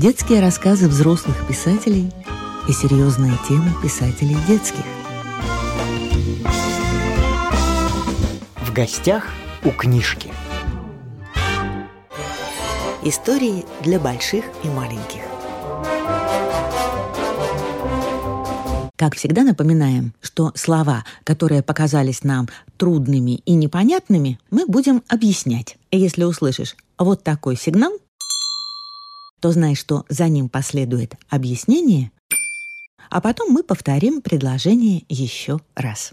Детские рассказы взрослых писателей и серьезные темы писателей детских. В гостях у книжки. Истории для больших и маленьких. Как всегда напоминаем, что слова, которые показались нам трудными и непонятными, мы будем объяснять. И если услышишь вот такой сигнал, то знай, что за ним последует объяснение, а потом мы повторим предложение еще раз.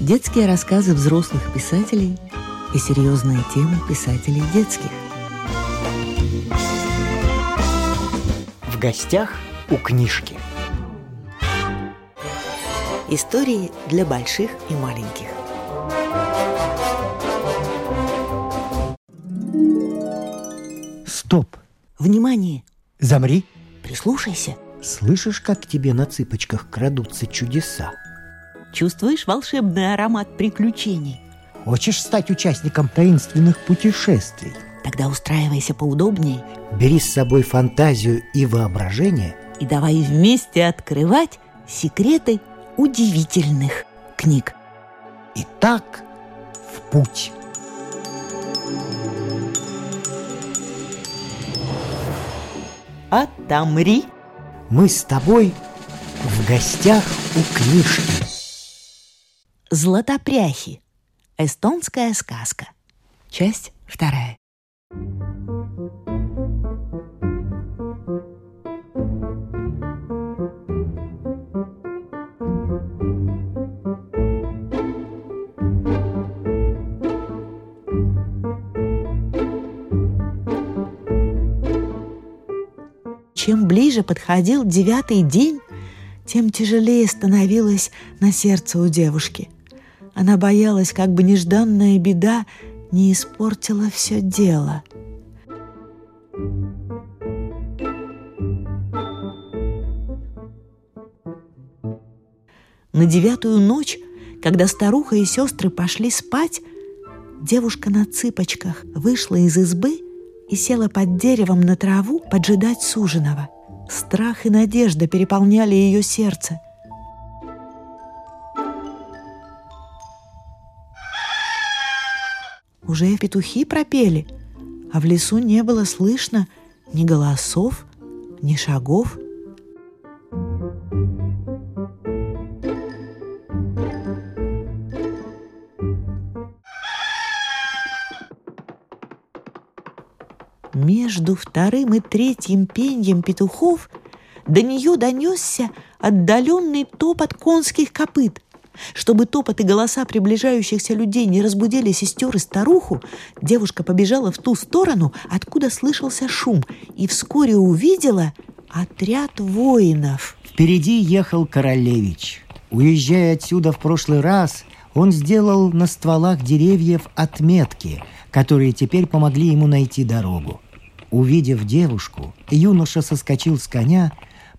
Детские рассказы взрослых писателей и серьезные темы писателей детских. В гостях у книжки. Истории для больших и маленьких. Стоп! Внимание! Замри! Прислушайся! Слышишь, как к тебе на цыпочках крадутся чудеса? Чувствуешь волшебный аромат приключений? Хочешь стать участником таинственных путешествий? Тогда устраивайся поудобнее Бери с собой фантазию и воображение и давай вместе открывать секреты удивительных книг. Итак, в путь. Отомри! Мы с тобой в гостях у книжки. Златопряхи. Эстонская сказка. Часть вторая. Чем ближе подходил девятый день, тем тяжелее становилось на сердце у девушки. Она боялась, как бы нежданная беда не испортила все дело. На девятую ночь, когда старуха и сестры пошли спать, девушка на цыпочках вышла из избы и села под деревом на траву поджидать суженого. Страх и надежда переполняли ее сердце. Уже петухи пропели, а в лесу не было слышно ни голосов, ни шагов. Между вторым и третьим пеньем петухов до нее донесся отдаленный топот конских копыт. Чтобы топот и голоса приближающихся людей не разбудили сестер и старуху, девушка побежала в ту сторону, откуда слышался шум, и вскоре увидела отряд воинов. Впереди ехал королевич. Уезжая отсюда в прошлый раз, он сделал на стволах деревьев отметки, которые теперь помогли ему найти дорогу. Увидев девушку, юноша соскочил с коня,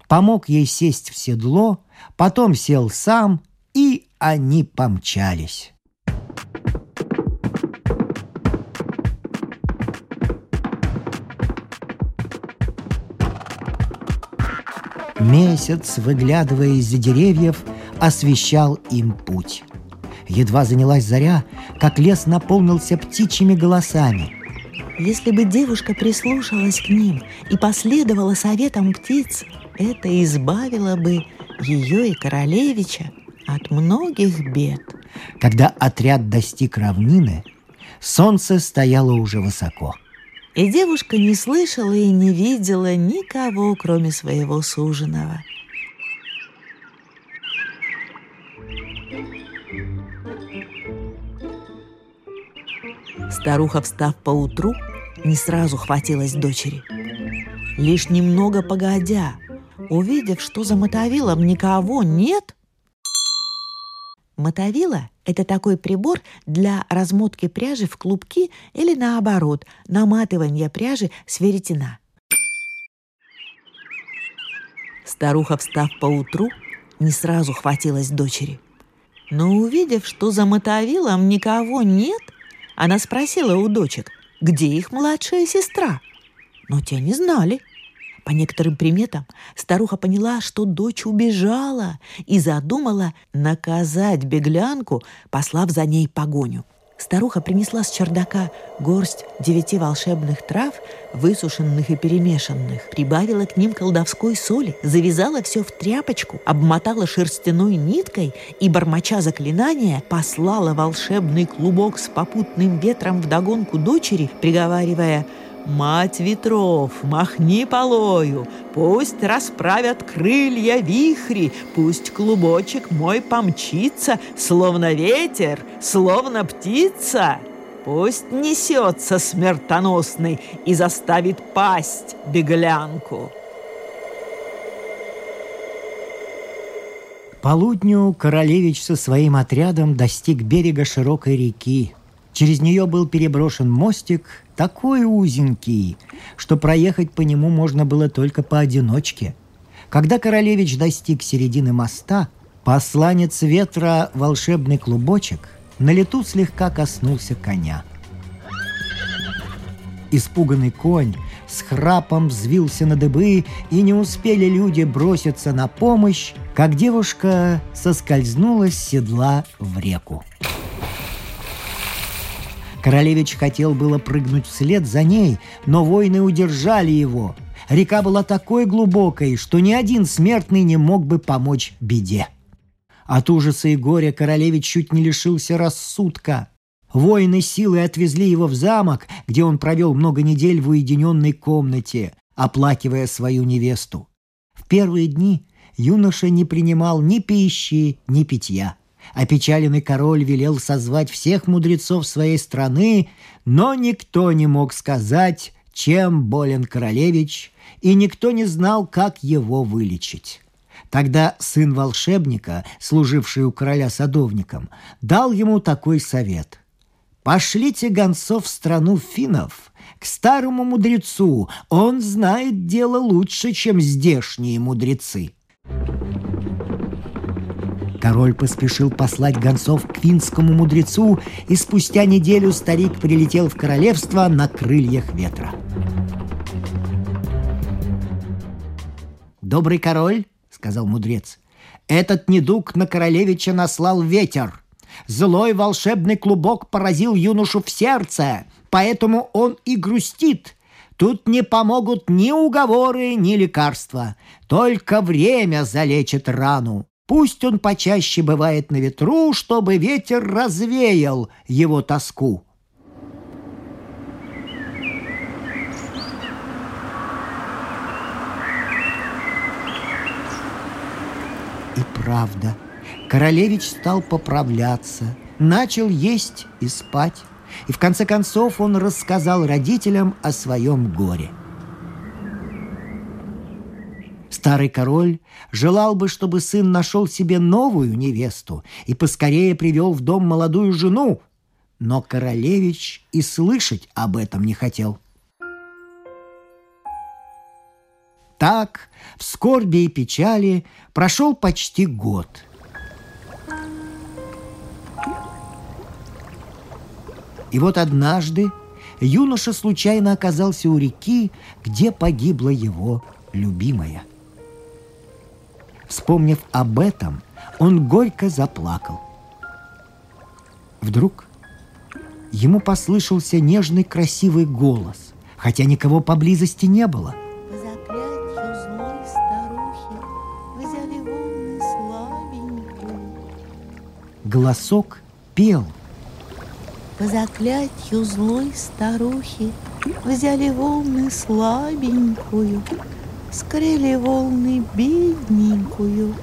помог ей сесть в седло, потом сел сам, и они помчались. Месяц, выглядывая из-за деревьев, освещал им путь. Едва занялась заря, как лес наполнился птичьими голосами. Если бы девушка прислушалась к ним и последовала советам птиц, это избавило бы ее и королевича от многих бед. Когда отряд достиг равнины, солнце стояло уже высоко. И девушка не слышала и не видела никого, кроме своего суженого. Старуха, встав поутру, не сразу хватилась дочери. Лишь немного погодя, увидев, что за мотовилом никого нет, Мотовила – это такой прибор для размотки пряжи в клубки или наоборот, наматывания пряжи с веретена. Старуха, встав поутру, не сразу хватилась дочери. Но увидев, что за мотовилом никого нет, Она спросила у дочек, где их младшая сестра. Но те не знали. По некоторым приметам старуха поняла, что дочь убежала и задумала наказать беглянку, послав за ней погоню. Старуха принесла с чердака горсть девяти волшебных трав, высушенных и перемешанных, прибавила к ним колдовской соли, завязала все в тряпочку, обмотала шерстяной ниткой и, бормоча заклинания, послала волшебный клубок с попутным ветром вдогонку дочери, приговаривая – Мать ветров, махни полою, Пусть расправят крылья вихри, Пусть клубочек мой помчится, Словно ветер, словно птица. Пусть несется смертоносный И заставит пасть беглянку. Полудню королевич со своим отрядом достиг берега широкой реки. Через нее был переброшен мостик, такой узенький, что проехать по нему можно было только поодиночке. Когда королевич достиг середины моста, посланец ветра волшебный клубочек на лету слегка коснулся коня. Испуганный конь с храпом взвился на дыбы, и не успели люди броситься на помощь, как девушка соскользнула с седла в реку. Королевич хотел было прыгнуть вслед за ней, но воины удержали его. Река была такой глубокой, что ни один смертный не мог бы помочь беде. От ужаса и горя королевич чуть не лишился рассудка. Воины силой отвезли его в замок, где он провел много недель в уединенной комнате, оплакивая свою невесту. В первые дни юноша не принимал ни пищи, ни питья. Опечаленный король велел созвать всех мудрецов своей страны, но никто не мог сказать, чем болен королевич, и никто не знал, как его вылечить. Тогда сын волшебника, служивший у короля садовником, дал ему такой совет. «Пошлите гонцов в страну финнов, к старому мудрецу, он знает дело лучше, чем здешние мудрецы». Король поспешил послать гонцов к финскому мудрецу, и спустя неделю старик прилетел в королевство на крыльях ветра. «Добрый король», — сказал мудрец, — «этот недуг на королевича наслал ветер. Злой волшебный клубок поразил юношу в сердце, поэтому он и грустит». Тут не помогут ни уговоры, ни лекарства. Только время залечит рану. Пусть он почаще бывает на ветру, чтобы ветер развеял его тоску. И правда, королевич стал поправляться, начал есть и спать. И в конце концов он рассказал родителям о своем горе – Старый король желал бы, чтобы сын нашел себе новую невесту и поскорее привел в дом молодую жену, но королевич и слышать об этом не хотел. Так, в скорби и печали прошел почти год. И вот однажды юноша случайно оказался у реки, где погибла его любимая – Вспомнив об этом, он горько заплакал. Вдруг ему послышался нежный красивый голос, хотя никого поблизости не было. По заклятью злой старухи взяли волны слабенькую. Голосок пел. По заклятью злой старухи взяли волны слабенькую, Скрыли волны бедненькую,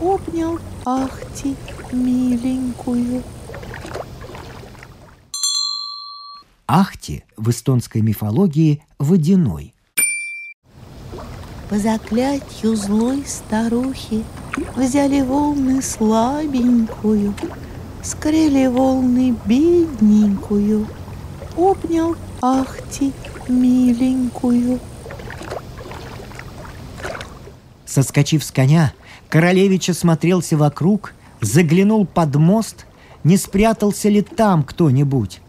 Обнял ахти миленькую. Ахти в эстонской мифологии водяной. По заклятью злой старухи Взяли волны слабенькую, Скрыли волны бедненькую, Обнял ахти миленькую. Соскочив с коня, королевич осмотрелся вокруг, заглянул под мост, не спрятался ли там кто-нибудь.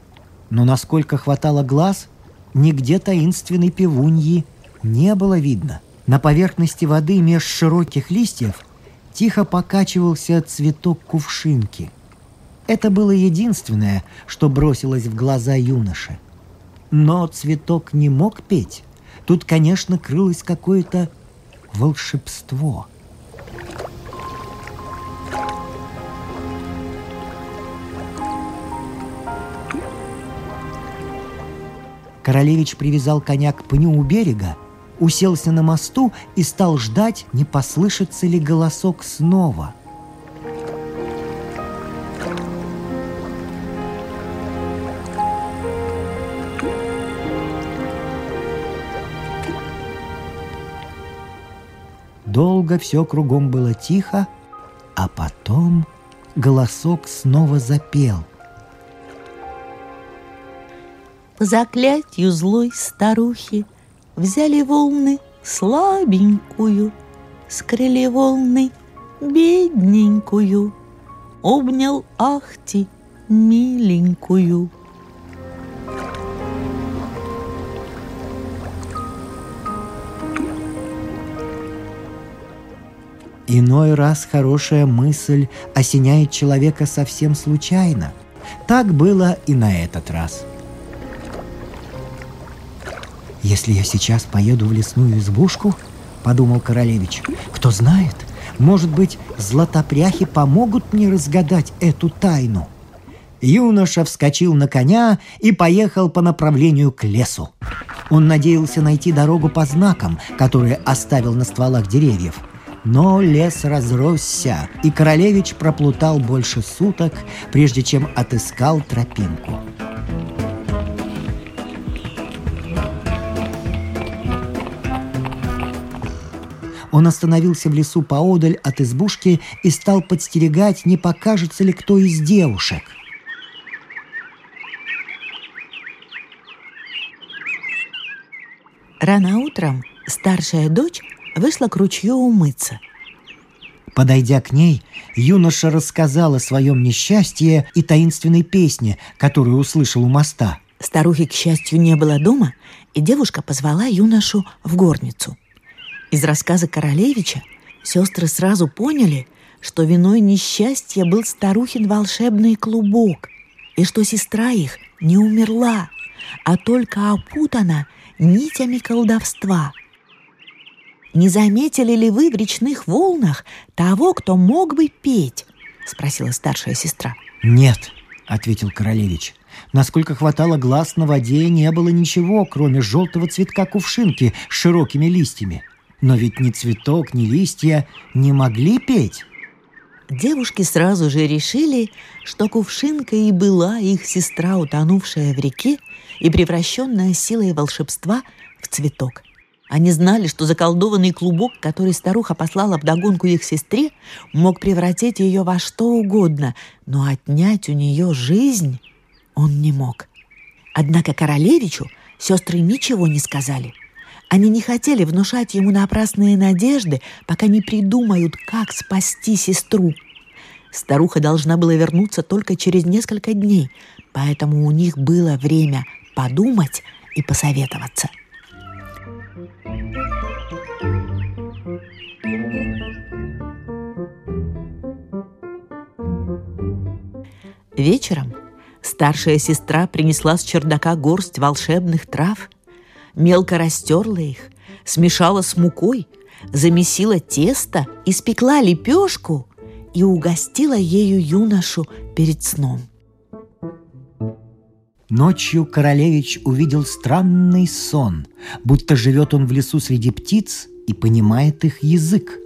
Но насколько хватало глаз, нигде таинственной пивуньи не было видно. На поверхности воды меж широких листьев тихо покачивался цветок кувшинки. Это было единственное, что бросилось в глаза юноши. Но цветок не мог петь. Тут, конечно, крылось какое-то волшебство. Королевич привязал коня к пню у берега, уселся на мосту и стал ждать, не послышится ли голосок снова. Долго все кругом было тихо, а потом голосок снова запел. По заклятию злой старухи Взяли волны слабенькую, Скрыли волны бедненькую, Обнял Ахти миленькую. Иной раз хорошая мысль осеняет человека совсем случайно. Так было и на этот раз – «Если я сейчас поеду в лесную избушку, — подумал королевич, — кто знает, может быть, златопряхи помогут мне разгадать эту тайну». Юноша вскочил на коня и поехал по направлению к лесу. Он надеялся найти дорогу по знакам, которые оставил на стволах деревьев. Но лес разросся, и королевич проплутал больше суток, прежде чем отыскал тропинку. Он остановился в лесу поодаль от избушки и стал подстерегать, не покажется ли кто из девушек. Рано утром старшая дочь вышла к ручью умыться. Подойдя к ней, юноша рассказал о своем несчастье и таинственной песне, которую услышал у моста. Старухи, к счастью, не было дома, и девушка позвала юношу в горницу – из рассказа Королевича сестры сразу поняли, что виной несчастья был старухин волшебный клубок, и что сестра их не умерла, а только опутана нитями колдовства. «Не заметили ли вы в речных волнах того, кто мог бы петь?» — спросила старшая сестра. «Нет», — ответил Королевич. Насколько хватало глаз на воде, не было ничего, кроме желтого цветка кувшинки с широкими листьями. Но ведь ни цветок, ни листья не могли петь. Девушки сразу же решили, что кувшинка и была их сестра, утонувшая в реке и превращенная силой волшебства в цветок. Они знали, что заколдованный клубок, который старуха послала вдогонку их сестре, мог превратить ее во что угодно, но отнять у нее жизнь он не мог. Однако королевичу сестры ничего не сказали – они не хотели внушать ему напрасные надежды, пока не придумают, как спасти сестру. Старуха должна была вернуться только через несколько дней, поэтому у них было время подумать и посоветоваться. Вечером старшая сестра принесла с чердака горсть волшебных трав – мелко растерла их, смешала с мукой, замесила тесто, испекла лепешку и угостила ею юношу перед сном. Ночью королевич увидел странный сон, будто живет он в лесу среди птиц и понимает их язык.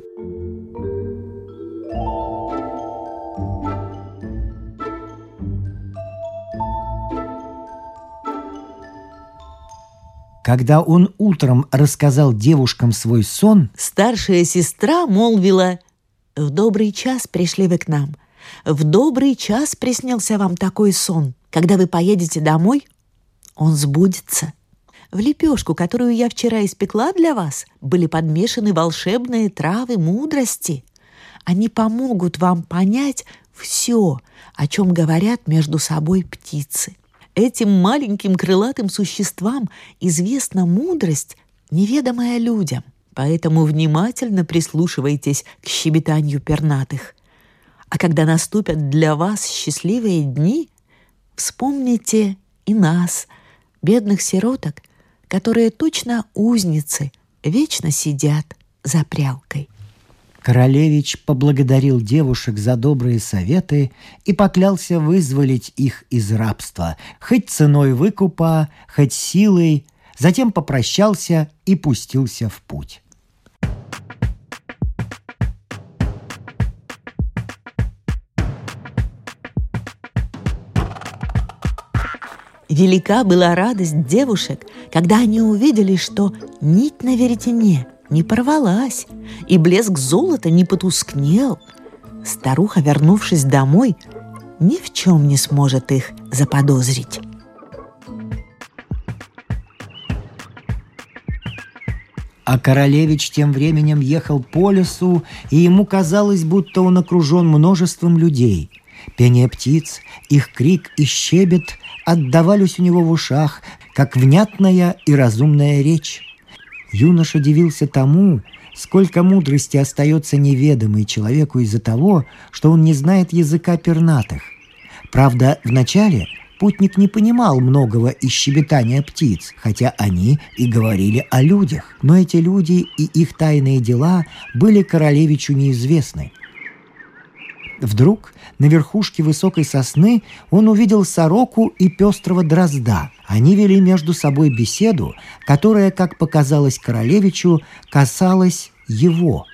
Когда он утром рассказал девушкам свой сон, старшая сестра молвила «В добрый час пришли вы к нам. В добрый час приснился вам такой сон. Когда вы поедете домой, он сбудется. В лепешку, которую я вчера испекла для вас, были подмешаны волшебные травы мудрости. Они помогут вам понять все, о чем говорят между собой птицы. Этим маленьким крылатым существам известна мудрость, неведомая людям. Поэтому внимательно прислушивайтесь к щебетанию пернатых. А когда наступят для вас счастливые дни, вспомните и нас, бедных сироток, которые точно узницы, вечно сидят за прялкой. Королевич поблагодарил девушек за добрые советы и поклялся вызволить их из рабства, хоть ценой выкупа, хоть силой, затем попрощался и пустился в путь. Велика была радость девушек, когда они увидели, что нить на веретене – не порвалась, и блеск золота не потускнел. Старуха, вернувшись домой, ни в чем не сможет их заподозрить. А королевич тем временем ехал по лесу, и ему казалось, будто он окружен множеством людей. Пение птиц, их крик и щебет отдавались у него в ушах, как внятная и разумная речь. Юноша дивился тому, сколько мудрости остается неведомой человеку из-за того, что он не знает языка пернатых. Правда, вначале путник не понимал многого из щебетания птиц, хотя они и говорили о людях. Но эти люди и их тайные дела были королевичу неизвестны. Вдруг на верхушке высокой сосны он увидел сороку и пестрого дрозда. Они вели между собой беседу, которая, как показалось королевичу, касалась его.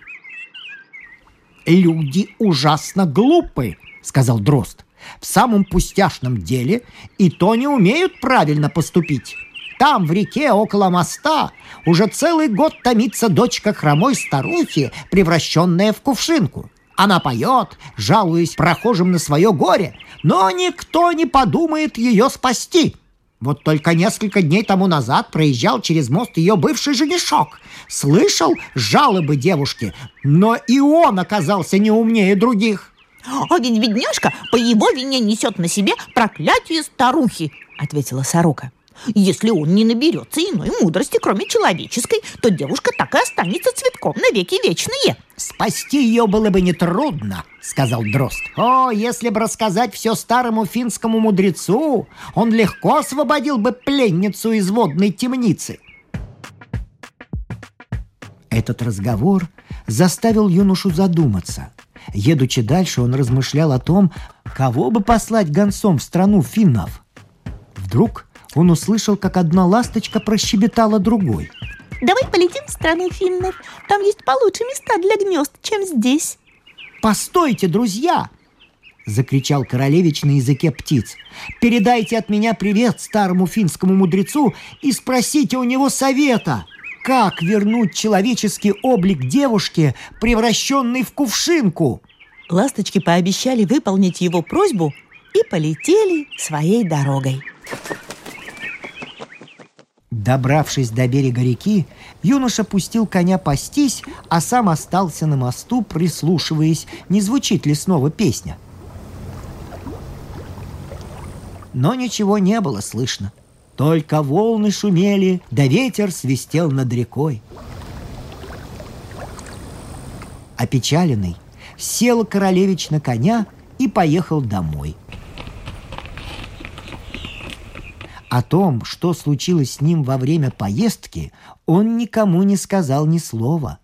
«Люди ужасно глупы», — сказал дрозд. «В самом пустяшном деле и то не умеют правильно поступить. Там, в реке, около моста, уже целый год томится дочка хромой старухи, превращенная в кувшинку. Она поет, жалуясь прохожим на свое горе, но никто не подумает ее спасти. Вот только несколько дней тому назад проезжал через мост ее бывший женишок. Слышал жалобы девушки, но и он оказался не умнее других. «А ведь бедняжка по его вине несет на себе проклятие старухи», — ответила сорока. Если он не наберется иной мудрости, кроме человеческой, то девушка так и останется цветком навеки вечные. «Спасти ее было бы нетрудно», — сказал Дрозд. «О, если бы рассказать все старому финскому мудрецу, он легко освободил бы пленницу из водной темницы». Этот разговор заставил юношу задуматься. Едучи дальше, он размышлял о том, кого бы послать гонцом в страну финнов. Вдруг он услышал, как одна ласточка прощебетала другой. «Давай полетим в страну финнов. Там есть получше места для гнезд, чем здесь». «Постойте, друзья!» — закричал королевич на языке птиц. «Передайте от меня привет старому финскому мудрецу и спросите у него совета, как вернуть человеческий облик девушке, превращенной в кувшинку?» Ласточки пообещали выполнить его просьбу и полетели своей дорогой. Добравшись до берега реки, юноша пустил коня пастись, а сам остался на мосту, прислушиваясь, не звучит ли снова песня. Но ничего не было слышно. Только волны шумели, да ветер свистел над рекой. Опечаленный, сел королевич на коня и поехал домой – О том, что случилось с ним во время поездки, он никому не сказал ни слова.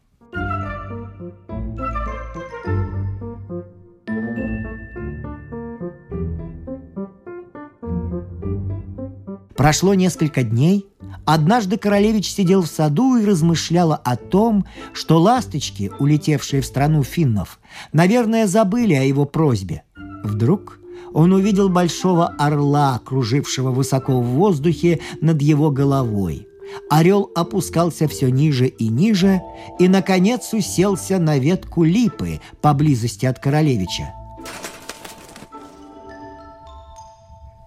Прошло несколько дней. Однажды королевич сидел в саду и размышляла о том, что ласточки, улетевшие в страну финнов, наверное, забыли о его просьбе. Вдруг он увидел большого орла, кружившего высоко в воздухе над его головой. Орел опускался все ниже и ниже и, наконец, уселся на ветку липы поблизости от королевича.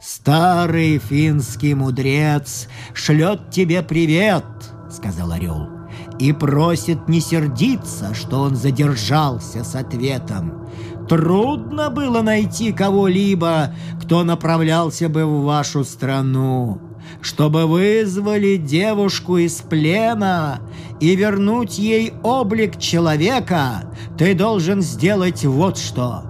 «Старый финский мудрец шлет тебе привет», — сказал орел, «и просит не сердиться, что он задержался с ответом. Трудно было найти кого-либо, кто направлялся бы в вашу страну, чтобы вызвали девушку из плена и вернуть ей облик человека, ты должен сделать вот что.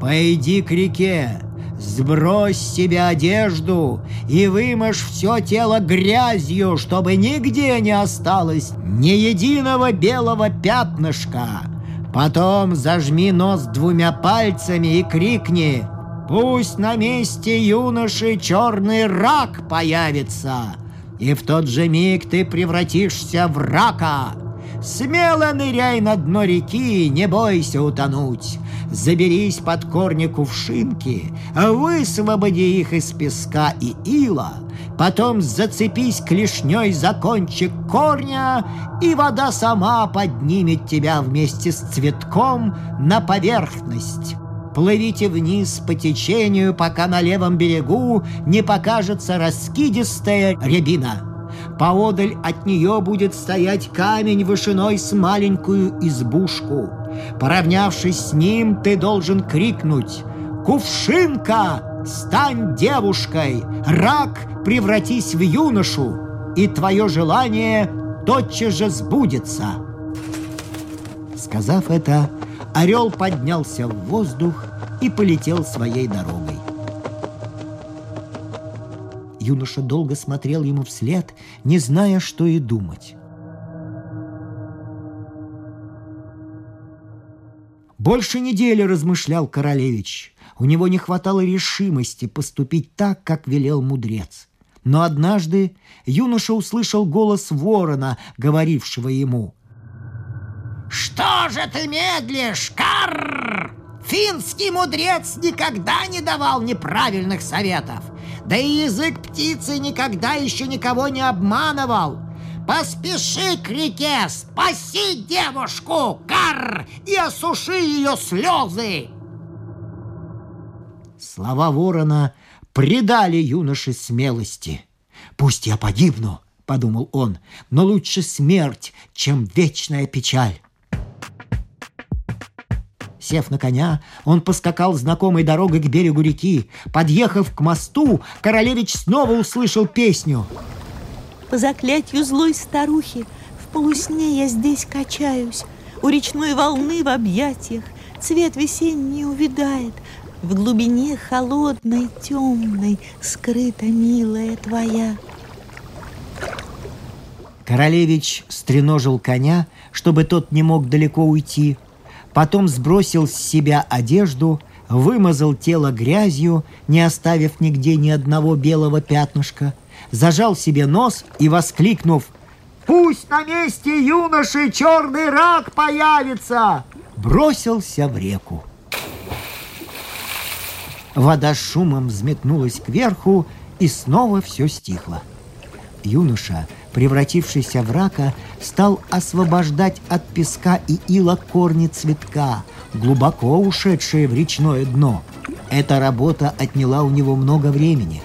Пойди к реке, Сбрось с себя одежду и вымажь все тело грязью, чтобы нигде не осталось ни единого белого пятнышка. Потом зажми нос двумя пальцами и крикни «Пусть на месте юноши черный рак появится!» И в тот же миг ты превратишься в рака. Смело ныряй на дно реки, не бойся утонуть. Заберись под корни кувшинки, высвободи их из песка и ила, потом зацепись клешней за кончик корня, и вода сама поднимет тебя вместе с цветком на поверхность. Плывите вниз по течению, пока на левом берегу не покажется раскидистая рябина — Поодаль от нее будет стоять камень вышиной с маленькую избушку. Поравнявшись с ним, ты должен крикнуть «Кувшинка, стань девушкой! Рак, превратись в юношу!» И твое желание тотчас же сбудется. Сказав это, орел поднялся в воздух и полетел своей дорогой. Юноша долго смотрел ему вслед, не зная, что и думать. Больше недели размышлял королевич. У него не хватало решимости поступить так, как велел мудрец. Но однажды юноша услышал голос ворона, говорившего ему. «Что же ты медлишь, Карр? Финский мудрец никогда не давал неправильных советов. Да и язык птицы никогда еще никого не обманывал. Поспеши к реке, спаси девушку, Кар, и осуши ее слезы. Слова ворона придали юноше смелости. «Пусть я погибну», — подумал он, — «но лучше смерть, чем вечная печаль». Сев на коня, он поскакал знакомой дорогой к берегу реки. Подъехав к мосту, королевич снова услышал песню. По заклятию злой старухи в полусне я здесь качаюсь. У речной волны в объятиях цвет весенний увидает. В глубине холодной, темной скрыта милая твоя. Королевич стреножил коня, чтобы тот не мог далеко уйти – потом сбросил с себя одежду, вымазал тело грязью, не оставив нигде ни одного белого пятнышка, зажал себе нос и, воскликнув «Пусть на месте юноши черный рак появится!» бросился в реку. Вода шумом взметнулась кверху, и снова все стихло. Юноша – превратившийся в рака, стал освобождать от песка и ила корни цветка, глубоко ушедшие в речное дно. Эта работа отняла у него много времени.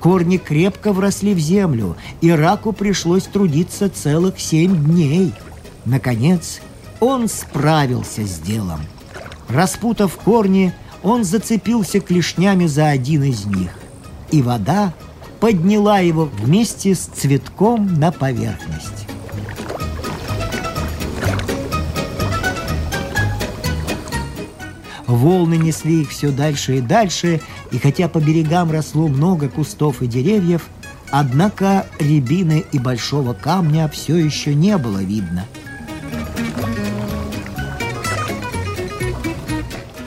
Корни крепко вросли в землю, и раку пришлось трудиться целых семь дней. Наконец, он справился с делом. Распутав корни, он зацепился клешнями за один из них, и вода подняла его вместе с цветком на поверхность. Волны несли их все дальше и дальше, и хотя по берегам росло много кустов и деревьев, однако рябины и большого камня все еще не было видно.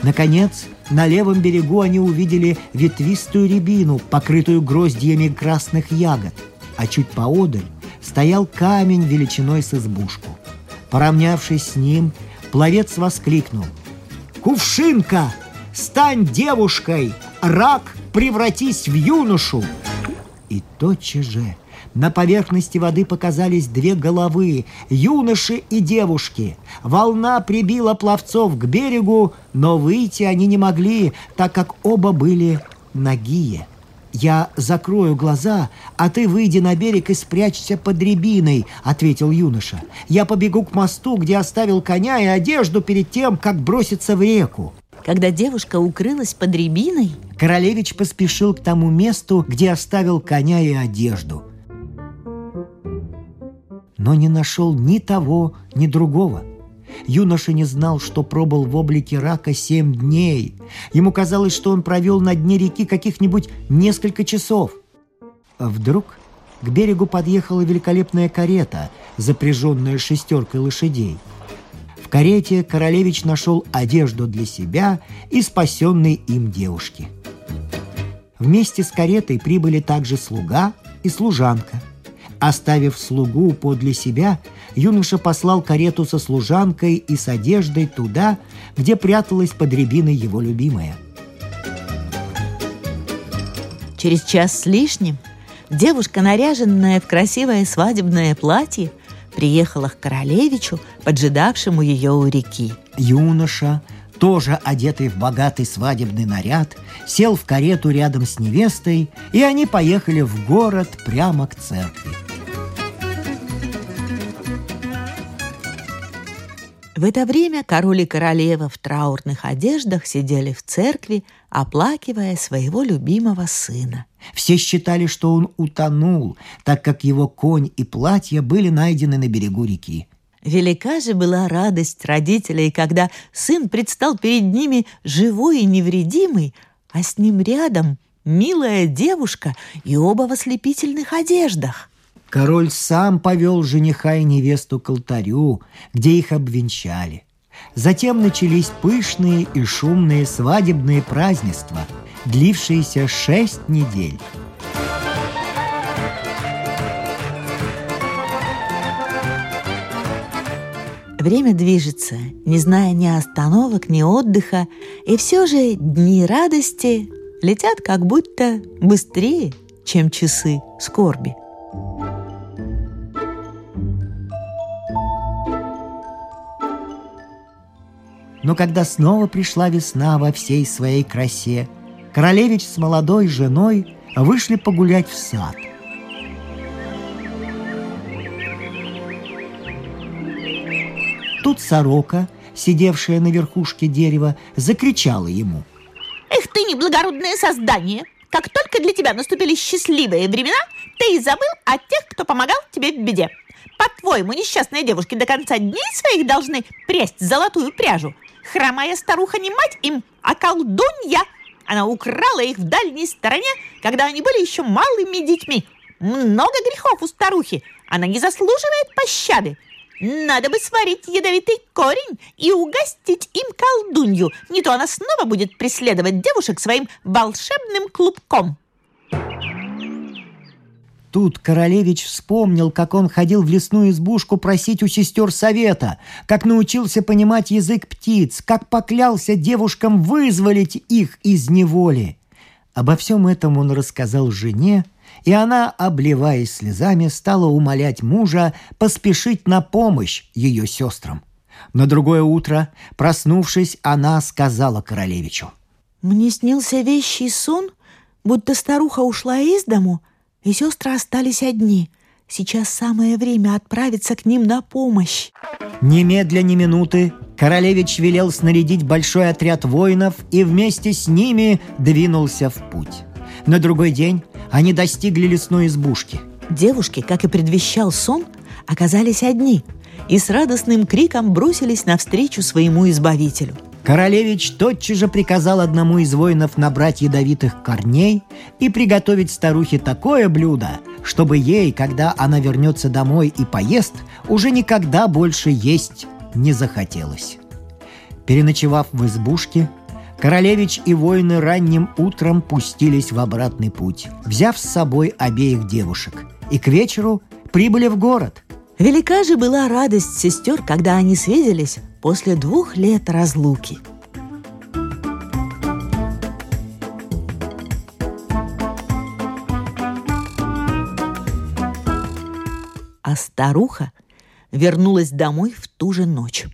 Наконец, на левом берегу они увидели ветвистую рябину, покрытую гроздьями красных ягод, а чуть поодаль стоял камень величиной с избушку. Поравнявшись с ним, пловец воскликнул. «Кувшинка, стань девушкой! Рак, превратись в юношу!» И тотчас же на поверхности воды показались две головы, юноши и девушки. Волна прибила пловцов к берегу, но выйти они не могли, так как оба были нагие. «Я закрою глаза, а ты выйди на берег и спрячься под рябиной», — ответил юноша. «Я побегу к мосту, где оставил коня и одежду перед тем, как броситься в реку». Когда девушка укрылась под рябиной, Королевич поспешил к тому месту, где оставил коня и одежду. Но не нашел ни того, ни другого. Юноша не знал, что пробыл в облике рака семь дней. Ему казалось, что он провел на дне реки каких-нибудь несколько часов. А вдруг к берегу подъехала великолепная карета, запряженная шестеркой лошадей – в карете королевич нашел одежду для себя и спасенной им девушки. Вместе с каретой прибыли также слуга и служанка. Оставив слугу подле себя, юноша послал карету со служанкой и с одеждой туда, где пряталась под рябиной его любимая. Через час с лишним девушка, наряженная в красивое свадебное платье, приехала к королевичу, поджидавшему ее у реки. Юноша, тоже одетый в богатый свадебный наряд, сел в карету рядом с невестой, и они поехали в город прямо к церкви. В это время король и королева в траурных одеждах сидели в церкви, оплакивая своего любимого сына. Все считали, что он утонул, так как его конь и платье были найдены на берегу реки. Велика же была радость родителей, когда сын предстал перед ними живой и невредимый, а с ним рядом милая девушка и оба в ослепительных одеждах. Король сам повел жениха и невесту к алтарю, где их обвенчали. Затем начались пышные и шумные свадебные празднества, длившиеся шесть недель. Время движется, не зная ни остановок, ни отдыха, и все же дни радости летят как будто быстрее, чем часы скорби. Но когда снова пришла весна во всей своей красе, королевич с молодой женой вышли погулять в сад. Тут сорока, сидевшая на верхушке дерева, закричала ему. «Эх ты, неблагородное создание! Как только для тебя наступили счастливые времена, ты и забыл о тех, кто помогал тебе в беде. По-твоему, несчастные девушки до конца дней своих должны прясть золотую пряжу – Хромая старуха не мать им, а колдунья. Она украла их в дальней стороне, когда они были еще малыми детьми. Много грехов у старухи. Она не заслуживает пощады. Надо бы сварить ядовитый корень и угостить им колдунью. Не то она снова будет преследовать девушек своим волшебным клубком. Тут королевич вспомнил, как он ходил в лесную избушку просить у сестер совета, как научился понимать язык птиц, как поклялся девушкам вызволить их из неволи. Обо всем этом он рассказал жене, и она, обливаясь слезами, стала умолять мужа поспешить на помощь ее сестрам. На другое утро, проснувшись, она сказала королевичу. «Мне снился вещий сон, будто старуха ушла из дому — и сестры остались одни. Сейчас самое время отправиться к ним на помощь. Немедля ни минуты королевич велел снарядить большой отряд воинов и вместе с ними двинулся в путь. На другой день они достигли лесной избушки. Девушки, как и предвещал сон, оказались одни и с радостным криком бросились навстречу своему избавителю – Королевич тотчас же приказал одному из воинов набрать ядовитых корней и приготовить старухе такое блюдо, чтобы ей, когда она вернется домой и поест, уже никогда больше есть не захотелось. Переночевав в избушке, Королевич и воины ранним утром пустились в обратный путь, взяв с собой обеих девушек, и к вечеру прибыли в город. Велика же была радость сестер, когда они свиделись после двух лет разлуки. А старуха вернулась домой в ту же ночь.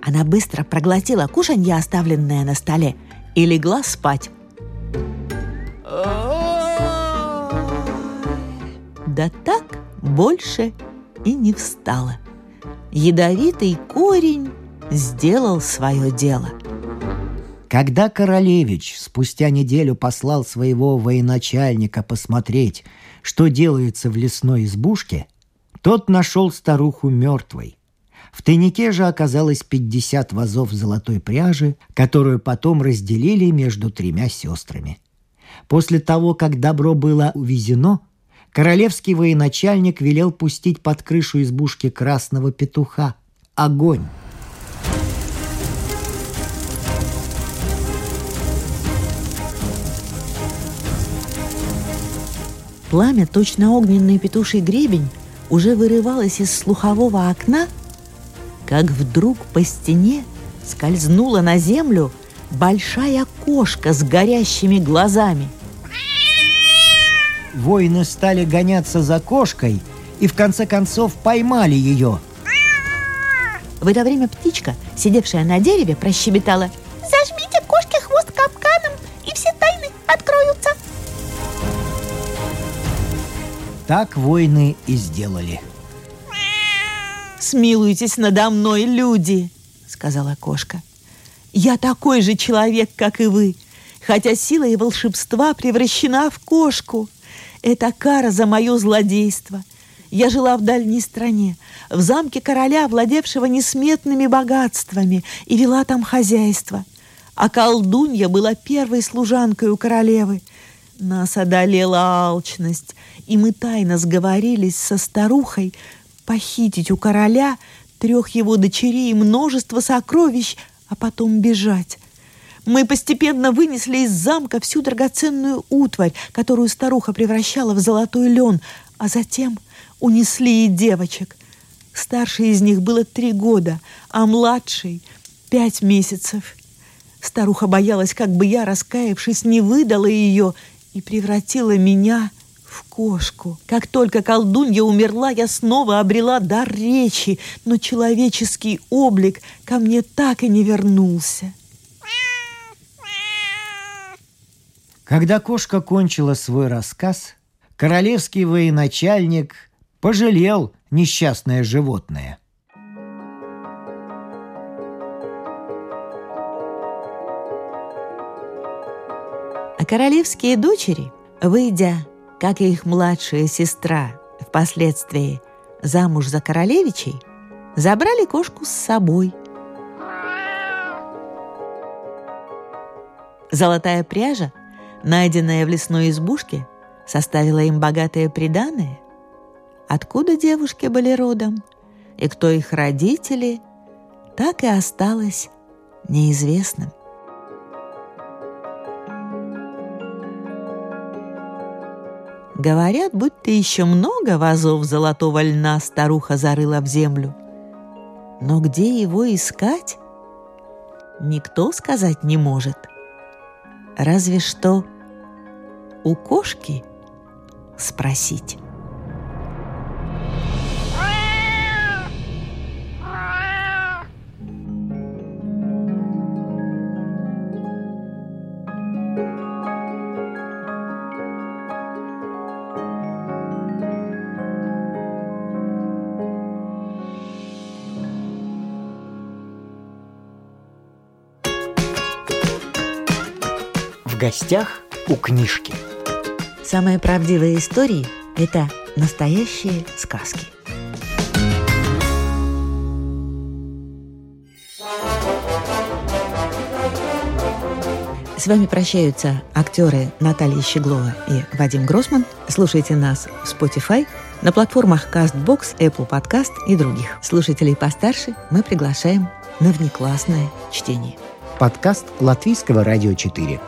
Она быстро проглотила кушанье, оставленное на столе, и легла спать. Да так больше и не встала. Ядовитый корень сделал свое дело. Когда королевич спустя неделю послал своего военачальника посмотреть, что делается в лесной избушке, тот нашел старуху мертвой. В тайнике же оказалось 50 вазов золотой пряжи, которую потом разделили между тремя сестрами. После того, как добро было увезено, королевский военачальник велел пустить под крышу избушки красного петуха огонь. Пламя, точно огненный петуший гребень, уже вырывалось из слухового окна, как вдруг по стене скользнула на землю большая кошка с горящими глазами. Воины стали гоняться за кошкой и в конце концов поймали ее. В это время птичка, сидевшая на дереве, прощебетала Зажмите кошке хвост капканом, и все тайны откроются. Так воины и сделали. «Смилуйтесь надо мной, люди!» — сказала кошка. «Я такой же человек, как и вы, хотя сила и волшебства превращена в кошку. Это кара за мое злодейство. Я жила в дальней стране, в замке короля, владевшего несметными богатствами, и вела там хозяйство. А колдунья была первой служанкой у королевы. Нас одолела алчность, и мы тайно сговорились со старухой похитить у короля трех его дочерей и множество сокровищ, а потом бежать. Мы постепенно вынесли из замка всю драгоценную утварь, которую старуха превращала в золотой лен, а затем унесли и девочек. Старшей из них было три года, а младшей — пять месяцев. Старуха боялась, как бы я, раскаявшись, не выдала ее и превратила меня в кошку. Как только колдунья умерла, я снова обрела дар речи, но человеческий облик ко мне так и не вернулся. Когда кошка кончила свой рассказ, королевский военачальник пожалел несчастное животное. А королевские дочери, выйдя, как и их младшая сестра, впоследствии замуж за королевичей, забрали кошку с собой. Золотая пряжа, найденная в лесной избушке, составила им богатое приданое. Откуда девушки были родом и кто их родители, так и осталось неизвестным. Говорят, будто еще много вазов золотого льна старуха зарыла в землю. Но где его искать, никто сказать не может. Разве что у кошки спросить. Гостях у книжки. Самые правдивые истории – это настоящие сказки. С вами прощаются актеры Наталья Щеглова и Вадим Гросман. Слушайте нас в Spotify, на платформах CastBox, Apple Podcast и других. Слушателей постарше мы приглашаем на внеклассное чтение. Подкаст Латвийского радио 4.